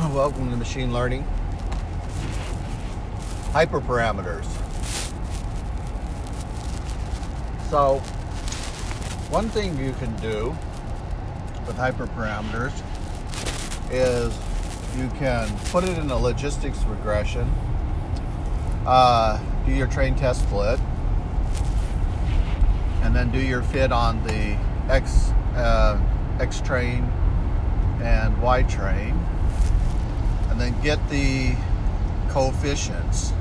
Welcome to machine learning. Hyperparameters. So, one thing you can do with hyperparameters is you can put it in a logistics regression, uh, do your train test split, and then do your fit on the X uh, X train and Y train, then get the coefficients.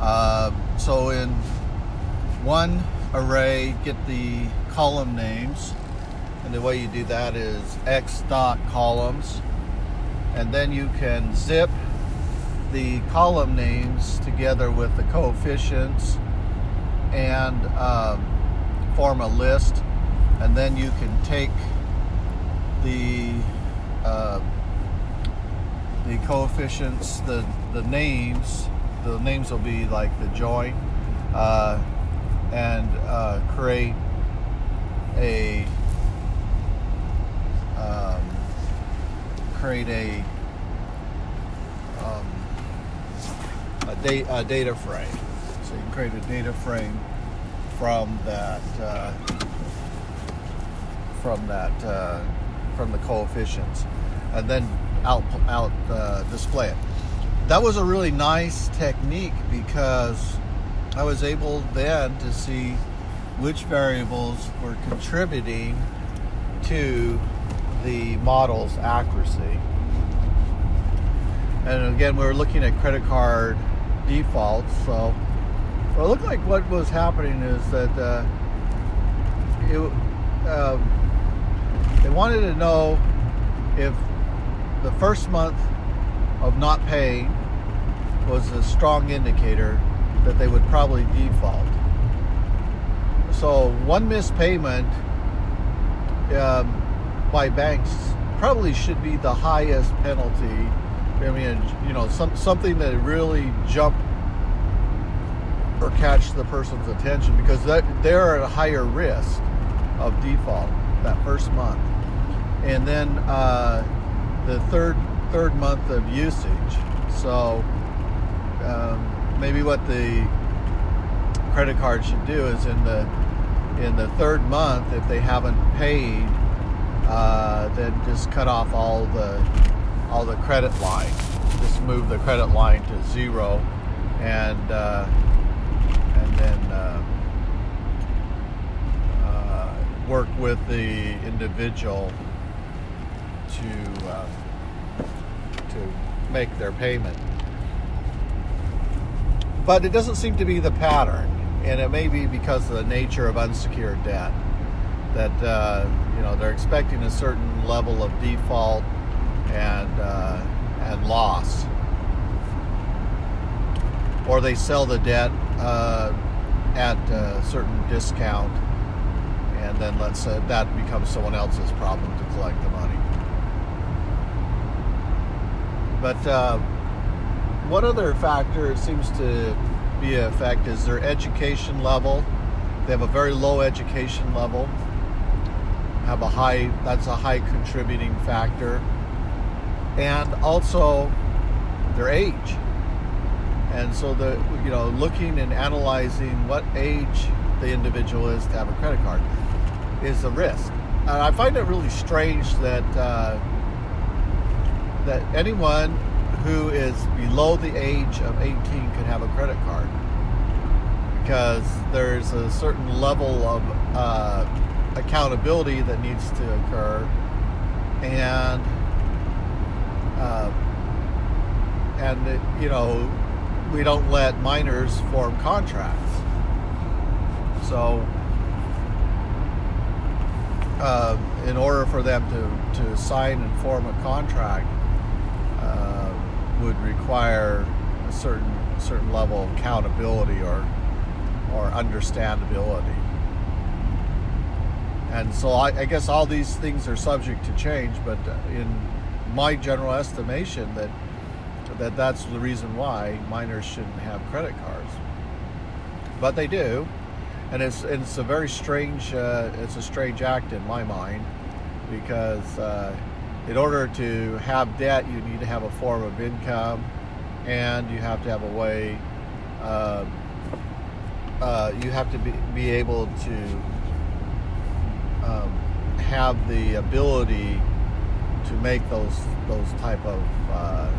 Uh, so in one array, get the column names, and the way you do that is X dot columns, and then you can zip the column names together with the coefficients and um, form a list. And then you can take the uh, the coefficients, the the names. The names will be like the join, uh, and uh, create a um, create a um, a, da- a data frame. So you can create a data frame from that uh, from that uh, from the coefficients, and then out out uh, display it. That was a really nice technique because I was able then to see which variables were contributing to the model's accuracy. And again, we were looking at credit card defaults. So it looked like what was happening is that uh, it, um, they wanted to know if the first month of not paying was a strong indicator that they would probably default. So one missed payment um, by banks probably should be the highest penalty. I mean, you know, some something that really jumped or catch the person's attention because that, they're at a higher risk of default that first month, and then uh, the third third month of usage. So um, maybe what the credit card should do is in the in the third month, if they haven't paid, uh, then just cut off all the all the credit line. Just move the credit line to zero, and uh, and then uh, uh work with the individual to uh, to make their payment. But it doesn't seem to be the pattern, and it may be because of the nature of unsecured debt that uh, you know they're expecting a certain level of default and uh, and loss, or they sell the debt uh, at a certain discount, and then let's that becomes someone else's problem to collect the money. But uh, one other factor seems to be a effect is their education level. They have a very low education level. Have a high. That's a high contributing factor, and also their age. And so the you know looking and analyzing what age the individual is to have a credit card is a risk. And I find it really strange that. Uh, that anyone who is below the age of 18 can have a credit card. Because there's a certain level of uh, accountability that needs to occur. And uh, and you know we don't let minors form contracts. So uh, in order for them to, to sign and form a contract would require a certain certain level of accountability or or understandability. And so I, I, guess all these things are subject to change, but in my general estimation that that that's the reason why minors shouldn't have credit cards. But they do, and it's it's a very strange uh, it's a strange act in my mind because uh, in order to have debt, you need to have a form of income, and you have to have a way. Uh, uh, you have to be, be able to um, have the ability to make those those type of uh,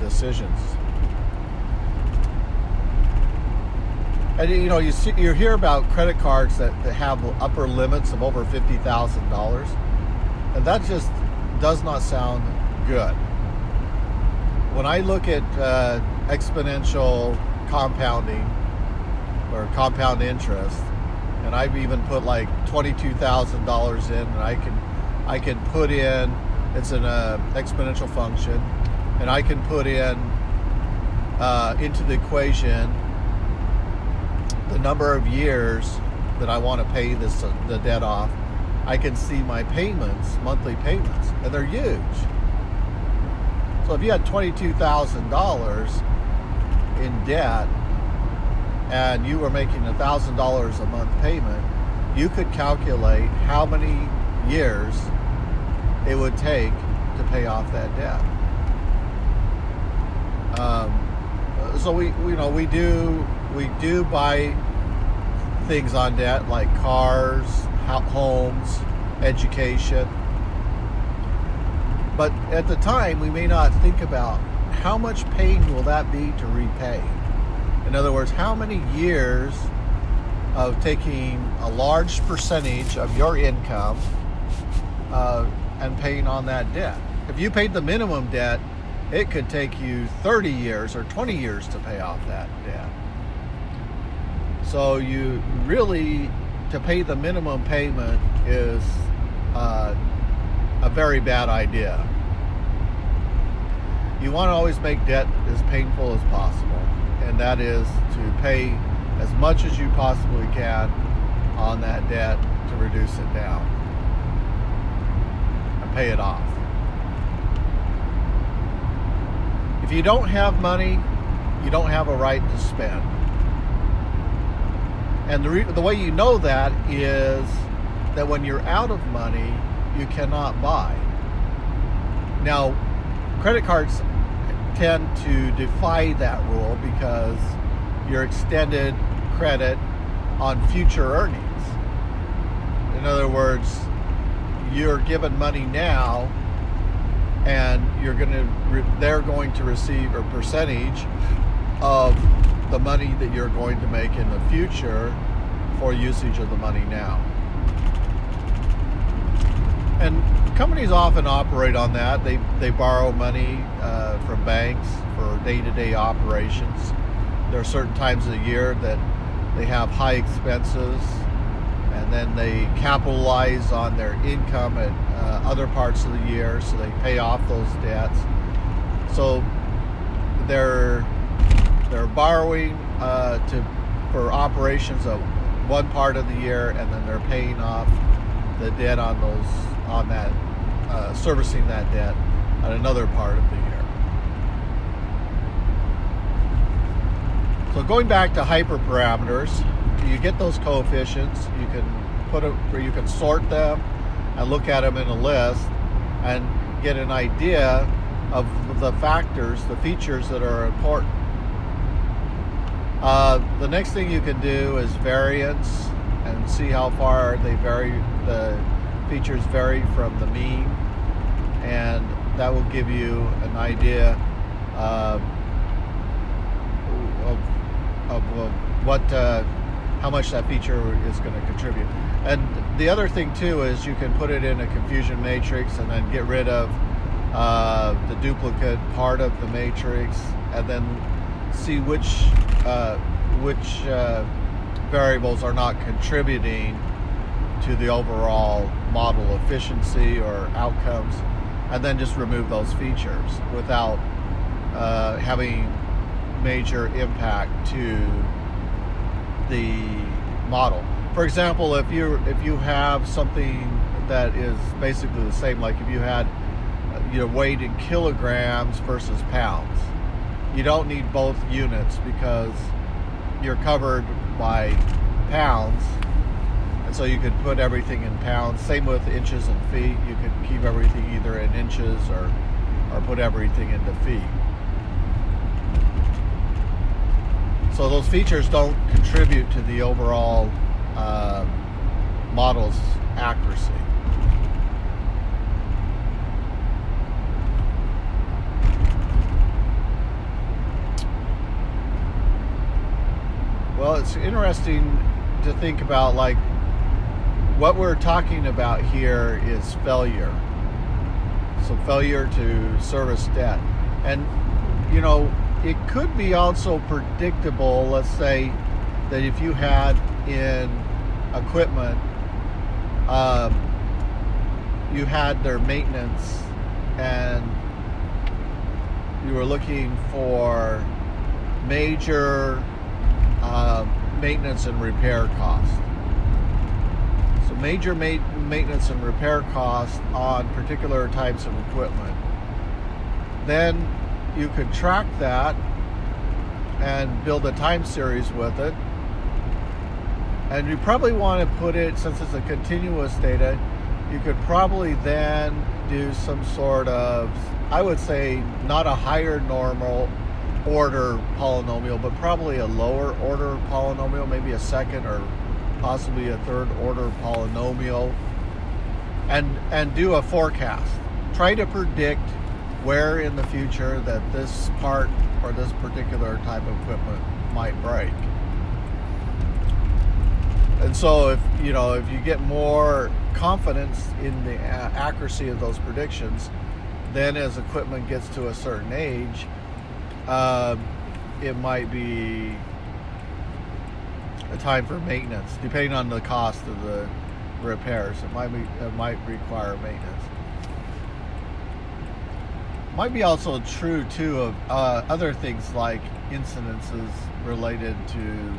decisions. And you know, you see, you hear about credit cards that, that have upper limits of over fifty thousand dollars, and that just does not sound good. When I look at uh, exponential compounding or compound interest, and I've even put like twenty-two thousand dollars in, and I can I can put in it's an uh, exponential function, and I can put in uh, into the equation the number of years that I want to pay this uh, the debt off. I can see my payments, monthly payments, and they're huge. So if you had twenty-two thousand dollars in debt and you were making a thousand dollars a month payment, you could calculate how many years it would take to pay off that debt. Um, so we, you know, we do we do buy things on debt like cars, homes, education. But at the time, we may not think about how much pain will that be to repay. In other words, how many years of taking a large percentage of your income uh, and paying on that debt. If you paid the minimum debt, it could take you 30 years or 20 years to pay off that debt. So you really, to pay the minimum payment is uh, a very bad idea. You want to always make debt as painful as possible, and that is to pay as much as you possibly can on that debt to reduce it down and pay it off. If you don't have money, you don't have a right to spend. And the, re- the way you know that is that when you're out of money, you cannot buy. Now, credit cards tend to defy that rule because you're extended credit on future earnings. In other words, you're given money now and you're going to re- they're going to receive a percentage of the money that you're going to make in the future for usage of the money now. And companies often operate on that. They they borrow money uh, from banks for day-to-day operations. There are certain times of the year that they have high expenses and then they capitalize on their income at uh, other parts of the year, so they pay off those debts. So they're they're borrowing uh, to for operations of one part of the year, and then they're paying off the debt on those on that uh, servicing that debt on another part of the year. So going back to hyperparameters, you get those coefficients. You can put it where you can sort them and look at them in a list and get an idea of the factors, the features that are important. Uh, the next thing you can do is variance and see how far they vary. The features vary from the mean, and that will give you an idea uh, of, of, of what. Uh, how much that feature is going to contribute. And the other thing too is you can put it in a confusion matrix and then get rid of uh, the duplicate part of the matrix, and then see which uh, which uh, variables are not contributing to the overall model efficiency or outcomes, and then just remove those features without uh, having major impact to the model. For example, if you if you have something that is basically the same, like if you had you know weight in kilograms versus pounds, you don't need both units because you're covered by pounds. And so you could put everything in pounds. Same with inches and feet. You could keep everything either in inches or or put everything into feet. So those features don't contribute to the overall uh, model's accuracy. Well, it's interesting to think about like what we're talking about here is failure. So failure to service debt. And you know, it could be also predictable, let's say that if you had in equipment um, you had their maintenance and you were looking for major uh, maintenance and repair costs. So major ma- maintenance and repair costs on particular types of equipment. Then you could track that and build a time series with it. And you probably want to put it, since it's a continuous data, you could probably then do some sort of, I would say, not a higher normal order polynomial, but probably a lower order polynomial, maybe a second or possibly a third order polynomial, and and do a forecast. Try to predict where in the future that this part or this particular type of equipment might break. And so if you know if you get more confidence in the accuracy of those predictions, then as equipment gets to a certain age, uh, it might be a time for maintenance, depending on the cost of the repairs. It might be it might require maintenance. Might be also true too of uh, other things like incidences related to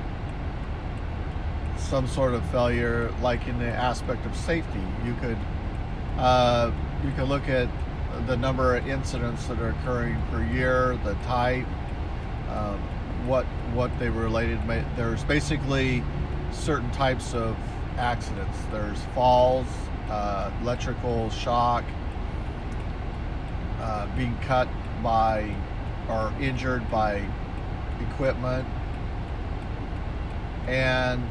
some sort of failure, like in the aspect of safety. You could uh, you could look at the number of incidents that are occurring per year, the type, um, what what they related. There's basically certain types of accidents. There's falls, uh, electrical shock, uh, being cut by or injured by equipment, and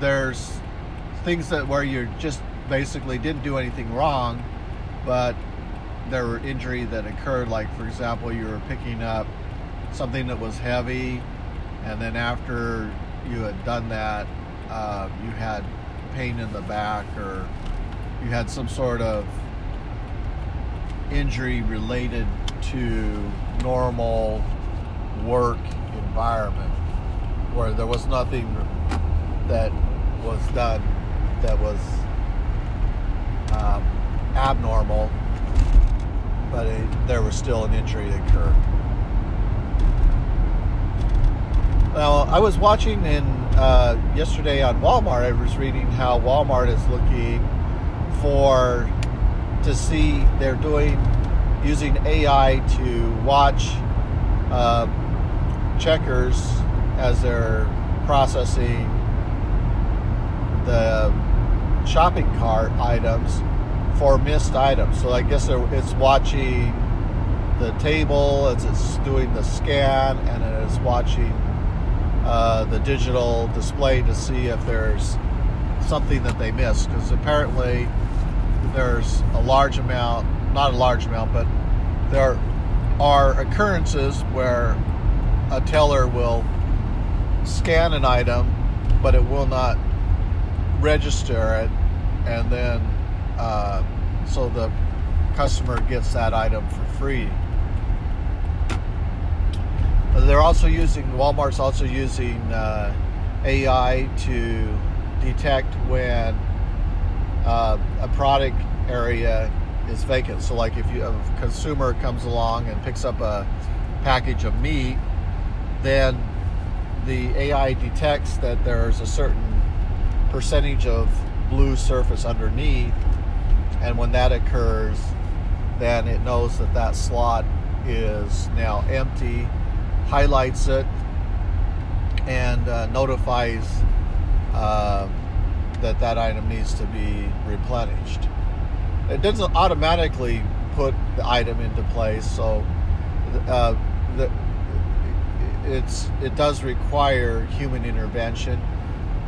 there's things that where you just basically didn't do anything wrong, but there were injury that occurred. Like for example, you were picking up something that was heavy, and then after you had done that, uh, you had pain in the back, or you had some sort of injury related to normal work environment, where there was nothing that was done that was um, abnormal, but it, there was still an injury that occurred. Now, I was watching in uh, yesterday on Walmart. I was reading how Walmart is looking for to see they're doing using AI to watch uh, checkers as they're processing the shopping cart items for missed items. So I guess it's watching the table as it's doing the scan and it is watching uh, the digital display to see if there's something that they missed because apparently there's a large amount, not a large amount, but there are occurrences where a teller will scan an item, but it will not register it, and then uh, so the customer gets that item for free. They're also using Walmart's also using uh, AI to detect when uh, a product area is vacant. So, like if you a consumer comes along and picks up a package of meat, then the AI detects that there's a certain percentage of blue surface underneath. And when that occurs, then it knows that that slot is now empty, highlights it, and uh, notifies uh, that that item needs to be replenished. It doesn't automatically put the item into place, so uh, the, it's it does require human intervention.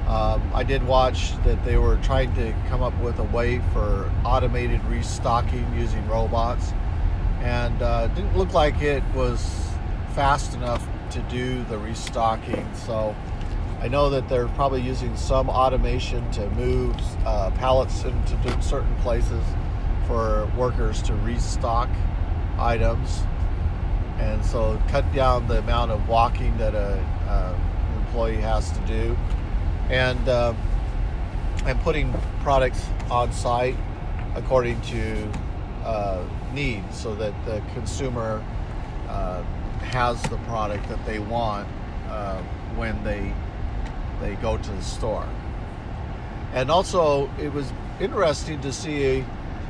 Um, I did watch that they were trying to come up with a way for automated restocking using robots, and uh, didn't look like it was fast enough to do the restocking. So I know that they're probably using some automation to move uh, pallets into certain places for workers to restock items, and so cut down the amount of walking that a, a employee has to do, and uh, and putting products on site according to uh, need, so that the consumer uh, has the product that they want uh, when they they go to the store. And also, it was interesting to see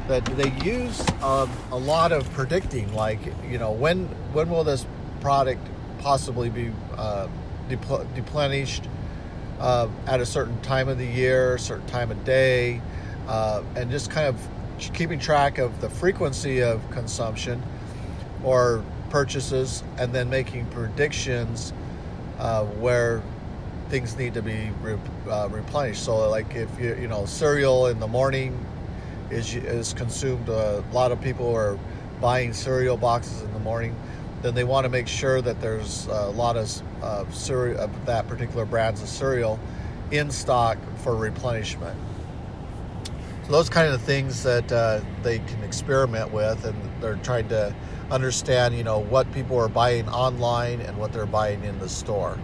that they use um, a lot of predicting, like you know, when when will this product possibly be uh, depl- uh, at a certain time of the year, certain time of day, uh, and just kind of keeping track of the frequency of consumption or purchases, and then making predictions uh, where things need to be re- uh, replenished. So, like if you you know cereal in the morning is is consumed, a lot of people are buying cereal boxes in the morning. Then they want to make sure that there's a lot of cereal of that particular brands of cereal in stock for replenishment. So those kind of things that uh, they can experiment with, and they're trying to understand, you know, what people are buying online and what they're buying in the store.